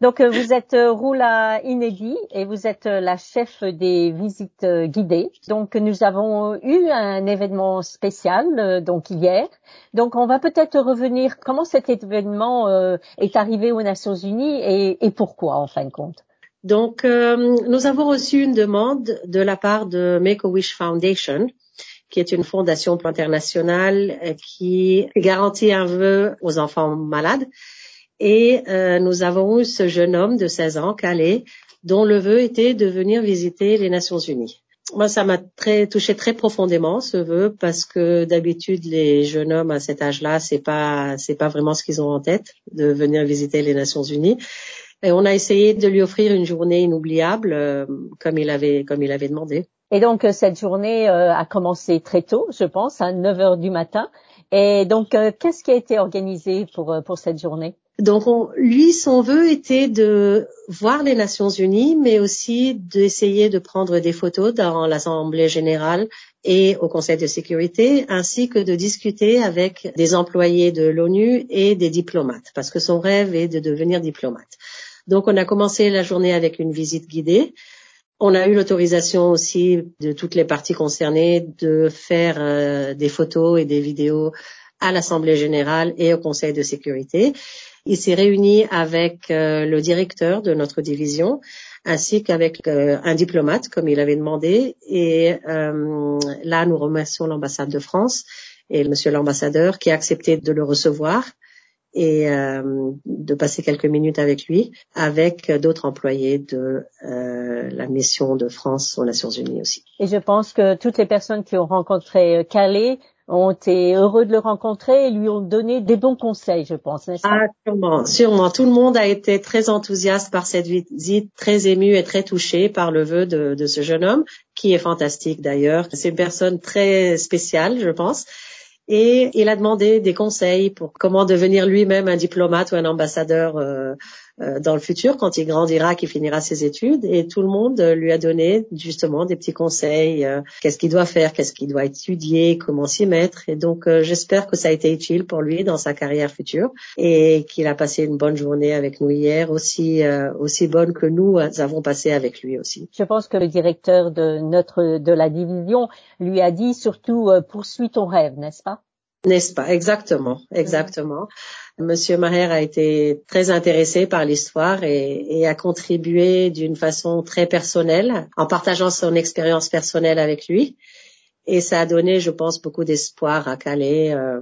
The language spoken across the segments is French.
Donc euh, vous êtes euh, Roula Inédit et vous êtes euh, la chef des visites guidées. Donc nous avons eu un événement spécial donc hier. Donc on va peut-être revenir comment cet événement est arrivé aux Nations Unies et, et pourquoi en fin de compte? Donc nous avons reçu une demande de la part de Make-A-Wish Foundation qui est une fondation internationale qui garantit un vœu aux enfants malades et euh, nous avons eu ce jeune homme de 16 ans, Calais, dont le vœu était de venir visiter les Nations Unies. Moi, ça m'a très touché très profondément ce vœu parce que d'habitude les jeunes hommes à cet âge-là, c'est pas c'est pas vraiment ce qu'ils ont en tête de venir visiter les Nations Unies. Et on a essayé de lui offrir une journée inoubliable euh, comme il avait comme il avait demandé. Et donc euh, cette journée a commencé très tôt, je pense, à 9 heures du matin. Et donc qu'est-ce qui a été organisé pour pour cette journée? Donc, lui, son vœu était de voir les Nations Unies, mais aussi d'essayer de prendre des photos dans l'Assemblée générale et au Conseil de sécurité, ainsi que de discuter avec des employés de l'ONU et des diplomates, parce que son rêve est de devenir diplomate. Donc, on a commencé la journée avec une visite guidée. On a eu l'autorisation aussi de toutes les parties concernées de faire euh, des photos et des vidéos à l'Assemblée générale et au Conseil de sécurité. Il s'est réuni avec euh, le directeur de notre division ainsi qu'avec euh, un diplomate comme il avait demandé. Et euh, là, nous remercions l'ambassade de France et monsieur l'ambassadeur qui a accepté de le recevoir et de passer quelques minutes avec lui, avec d'autres employés de la mission de France aux Nations Unies aussi. Et je pense que toutes les personnes qui ont rencontré Calais ont été heureux de le rencontrer et lui ont donné des bons conseils, je pense, Ah, sûrement, sûrement. Tout le monde a été très enthousiaste par cette visite, très ému et très touché par le vœu de, de ce jeune homme, qui est fantastique d'ailleurs. C'est une personne très spéciale, je pense. Et il a demandé des conseils pour comment devenir lui-même un diplomate ou un ambassadeur euh, dans le futur, quand il grandira, qu'il finira ses études. Et tout le monde lui a donné justement des petits conseils. Euh, qu'est-ce qu'il doit faire, qu'est-ce qu'il doit étudier, comment s'y mettre. Et donc, euh, j'espère que ça a été utile pour lui dans sa carrière future et qu'il a passé une bonne journée avec nous hier, aussi aussi bonne que nous avons passé avec lui aussi. Je pense que le directeur de notre de la division lui a dit surtout poursuis ton rêve, n'est-ce pas? N'est-ce pas? Exactement, exactement. Monsieur Maher a été très intéressé par l'histoire et, a contribué d'une façon très personnelle en partageant son expérience personnelle avec lui. Et ça a donné, je pense, beaucoup d'espoir à Calais euh,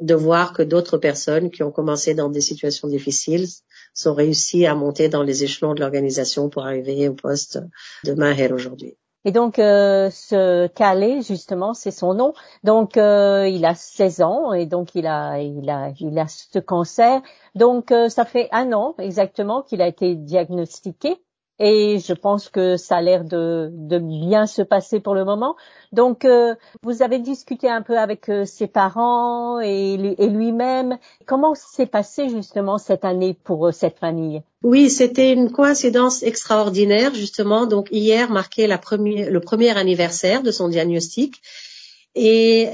de voir que d'autres personnes qui ont commencé dans des situations difficiles sont réussies à monter dans les échelons de l'organisation pour arriver au poste de Maher aujourd'hui. Et donc, euh, ce Calais, justement, c'est son nom. Donc, euh, il a 16 ans et donc il a, il a, il a ce cancer. Donc, euh, ça fait un an exactement qu'il a été diagnostiqué et je pense que ça a l'air de, de, bien se passer pour le moment. Donc, euh, vous avez discuté un peu avec euh, ses parents et, et lui-même. Comment s'est passé justement cette année pour euh, cette famille? Oui, c'était une coïncidence extraordinaire justement. Donc hier marquait la première, le premier anniversaire de son diagnostic. Et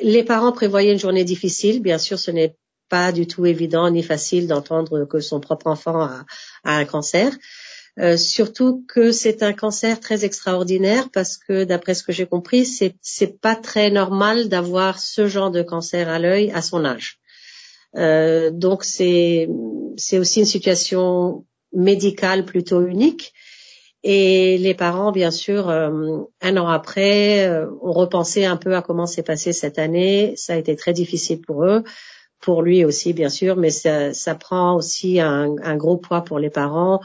les parents prévoyaient une journée difficile. Bien sûr, ce n'est pas du tout évident ni facile d'entendre que son propre enfant a, un cancer. Euh, surtout que c'est un cancer très extraordinaire parce que d'après ce que j'ai compris, c'est c'est pas très normal d'avoir ce genre de cancer à l'œil à son âge. Euh, donc c'est c'est aussi une situation médicale plutôt unique. Et les parents, bien sûr, euh, un an après, ont repensé un peu à comment s'est passé cette année. Ça a été très difficile pour eux pour lui aussi bien sûr, mais ça, ça prend aussi un, un, gros poids pour les parents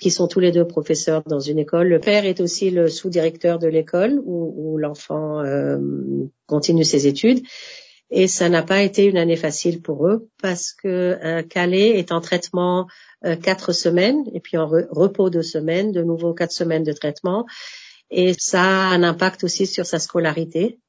qui sont tous les deux professeurs dans une école. Le père est aussi le sous-directeur de l'école où, où l'enfant euh, continue ses études. Et ça n'a pas été une année facile pour eux parce que euh, Calais est en traitement euh, quatre semaines et puis en repos deux semaines, de nouveau quatre semaines de traitement. Et ça a un impact aussi sur sa scolarité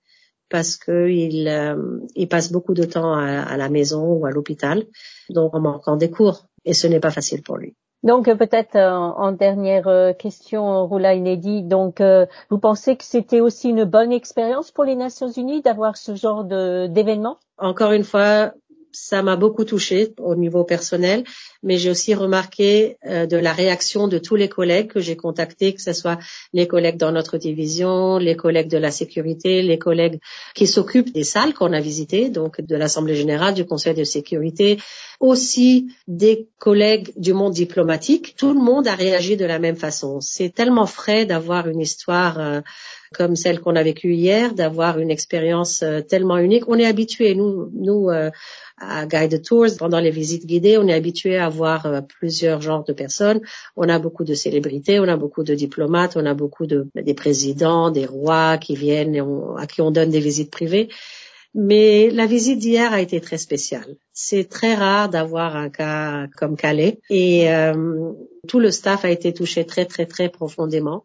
parce qu'il euh, il passe beaucoup de temps à, la maison ou à l'hôpital, donc en manquant des cours. Et ce n'est pas facile pour lui. Donc euh, peut-être euh, en dernière question, Roula Inédit, donc vous pensez que c'était aussi une bonne expérience pour les Nations Unies d'avoir ce genre d'événement? Encore une fois, ça m'a beaucoup touchée au niveau personnel, mais j'ai aussi remarqué euh, de la réaction de tous les collègues que j'ai contactés, que ce soit les collègues dans notre division, les collègues de la sécurité, les collègues qui s'occupent des salles qu'on a visitées, donc de l'Assemblée générale, du Conseil de sécurité, aussi des collègues du monde diplomatique. Tout le monde a réagi de la même façon. C'est tellement frais d'avoir une histoire euh, comme celle qu'on a vécue hier, d'avoir une expérience euh, tellement unique. On est habitué, nous, nous euh, à Guided Tours, pendant les visites guidées, on est habitué à voir euh, plusieurs genres de personnes. On a beaucoup de célébrités, on a beaucoup de diplomates, on a beaucoup de des présidents, des rois qui viennent et à qui on donne des visites privées. Mais la visite d'hier a été très spéciale. C'est très rare d'avoir un cas comme Calais et tout le staff a été touché très très très profondément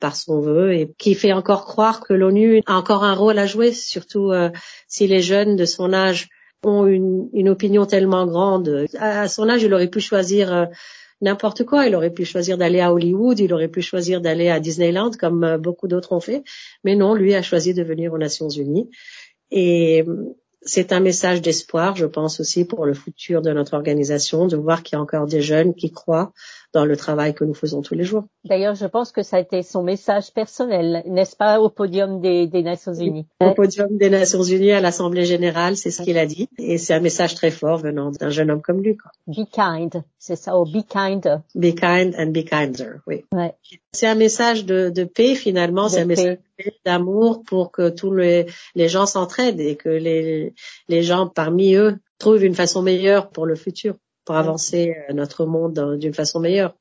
par son vœu et qui fait encore croire que l'ONU a encore un rôle à jouer, surtout euh, si les jeunes de son âge ont une, opinion tellement grande. À, son âge, il aurait pu choisir euh, n'importe quoi. Il aurait pu choisir d'aller à Hollywood, il aurait pu choisir d'aller à Disneyland, comme euh, beaucoup d'autres ont fait. Mais non, lui a choisi de venir aux Nations Unies. Et c'est un message d'espoir, je pense aussi pour le futur de notre organisation, de voir qu'il y a encore des jeunes qui croient dans le travail que nous faisons tous les jours. D'ailleurs, je pense que ça a été son message personnel, n'est-ce pas, au podium des, des Nations Unies? Au podium des Nations Unies à l'Assemblée générale, c'est ce qu'il a dit, et c'est un message très fort venant d'un jeune homme comme lui. Quoi. Be kind, c'est ça, ou be kinder. Be kind and be kinder, oui. Ouais. C'est un message de, de paix finalement, c'est un message d'amour pour que tous les, les gens s'entraident et que les, les gens parmi eux trouvent une façon meilleure pour le futur pour avancer euh, notre monde d'une façon meilleure.